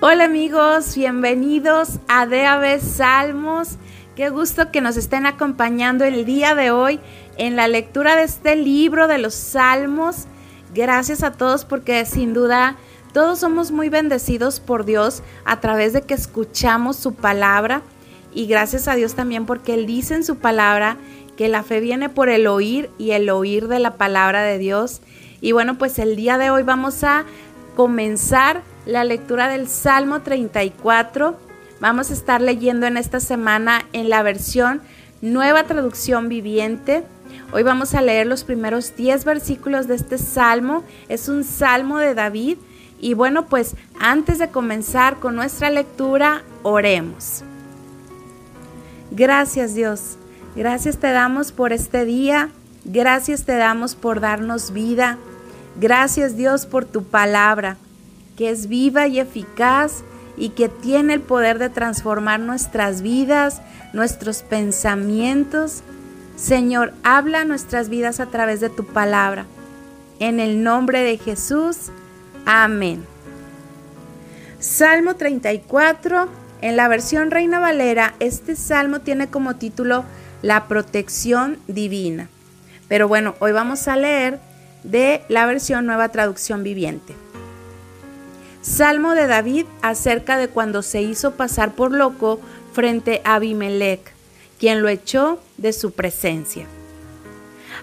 Hola amigos, bienvenidos a DAB Salmos. Qué gusto que nos estén acompañando el día de hoy en la lectura de este libro de los Salmos. Gracias a todos porque sin duda todos somos muy bendecidos por Dios a través de que escuchamos su palabra y gracias a Dios también porque Él dice en su palabra que la fe viene por el oír y el oír de la palabra de Dios. Y bueno, pues el día de hoy vamos a comenzar la lectura del Salmo 34. Vamos a estar leyendo en esta semana en la versión Nueva Traducción Viviente. Hoy vamos a leer los primeros 10 versículos de este salmo. Es un salmo de David. Y bueno, pues antes de comenzar con nuestra lectura, oremos. Gracias Dios. Gracias te damos por este día. Gracias te damos por darnos vida. Gracias Dios por tu palabra que es viva y eficaz y que tiene el poder de transformar nuestras vidas, nuestros pensamientos. Señor, habla nuestras vidas a través de tu palabra. En el nombre de Jesús. Amén. Salmo 34. En la versión Reina Valera, este salmo tiene como título La protección divina. Pero bueno, hoy vamos a leer de la versión Nueva Traducción Viviente. Salmo de David acerca de cuando se hizo pasar por loco frente a Abimelech, quien lo echó de su presencia.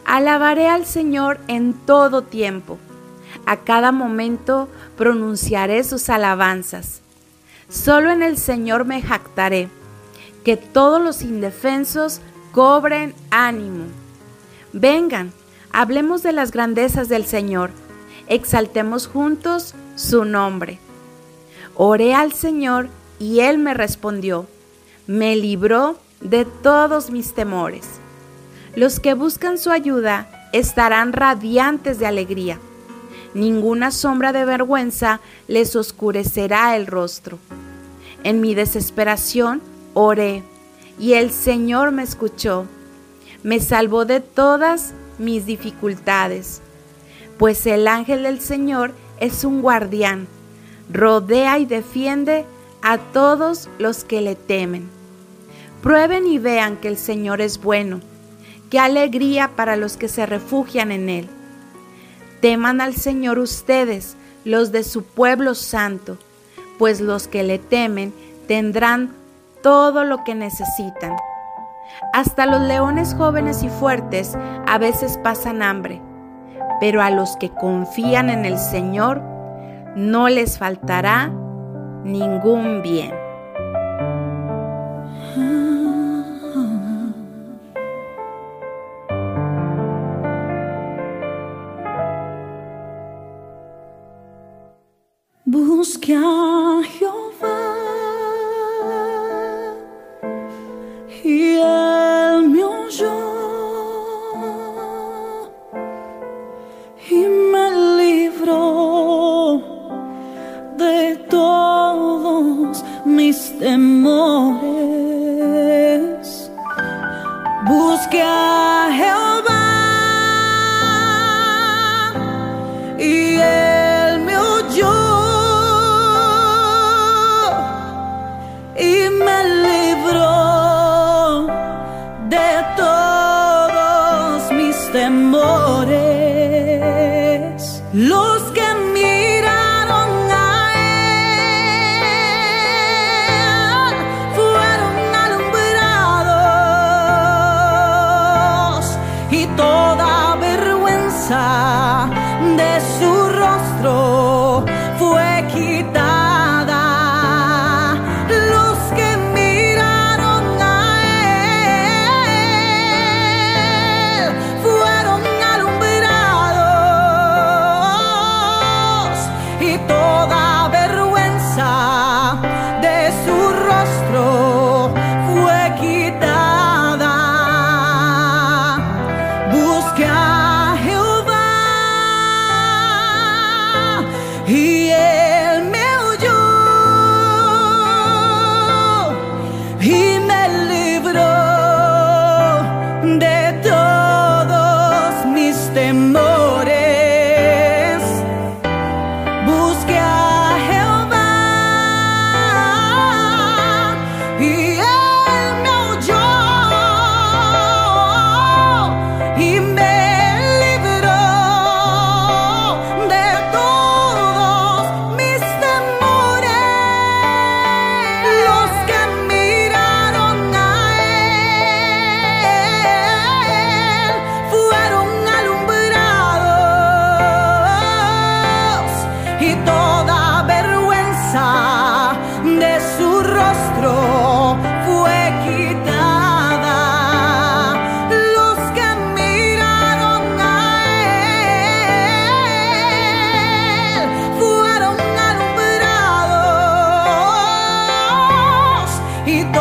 Alabaré al Señor en todo tiempo. A cada momento pronunciaré sus alabanzas. Solo en el Señor me jactaré. Que todos los indefensos cobren ánimo. Vengan, hablemos de las grandezas del Señor. Exaltemos juntos su nombre. Oré al Señor y Él me respondió. Me libró de todos mis temores. Los que buscan su ayuda estarán radiantes de alegría. Ninguna sombra de vergüenza les oscurecerá el rostro. En mi desesperación oré y el Señor me escuchó. Me salvó de todas mis dificultades, pues el ángel del Señor es un guardián, rodea y defiende a todos los que le temen. Prueben y vean que el Señor es bueno, qué alegría para los que se refugian en Él. Teman al Señor ustedes, los de su pueblo santo, pues los que le temen tendrán todo lo que necesitan. Hasta los leones jóvenes y fuertes a veces pasan hambre pero a los que confían en el Señor no les faltará ningún bien. Temores. Busque a Jehová y él me oyó y me libró de todos mis temores. Los que de su rostro.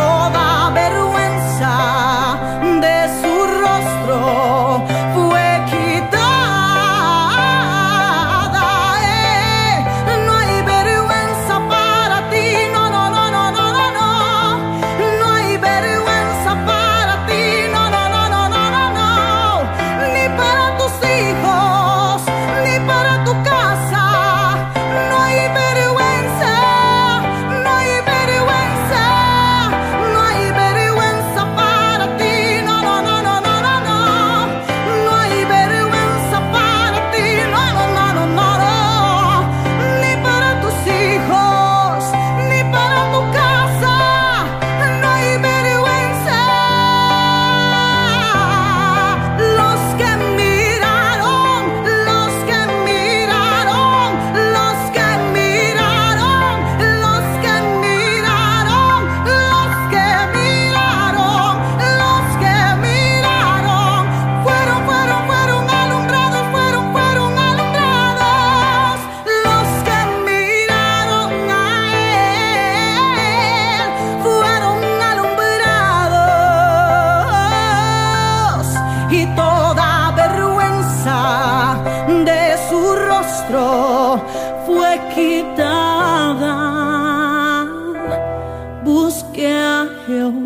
all rostro fue quitada. Busqué a Jehová.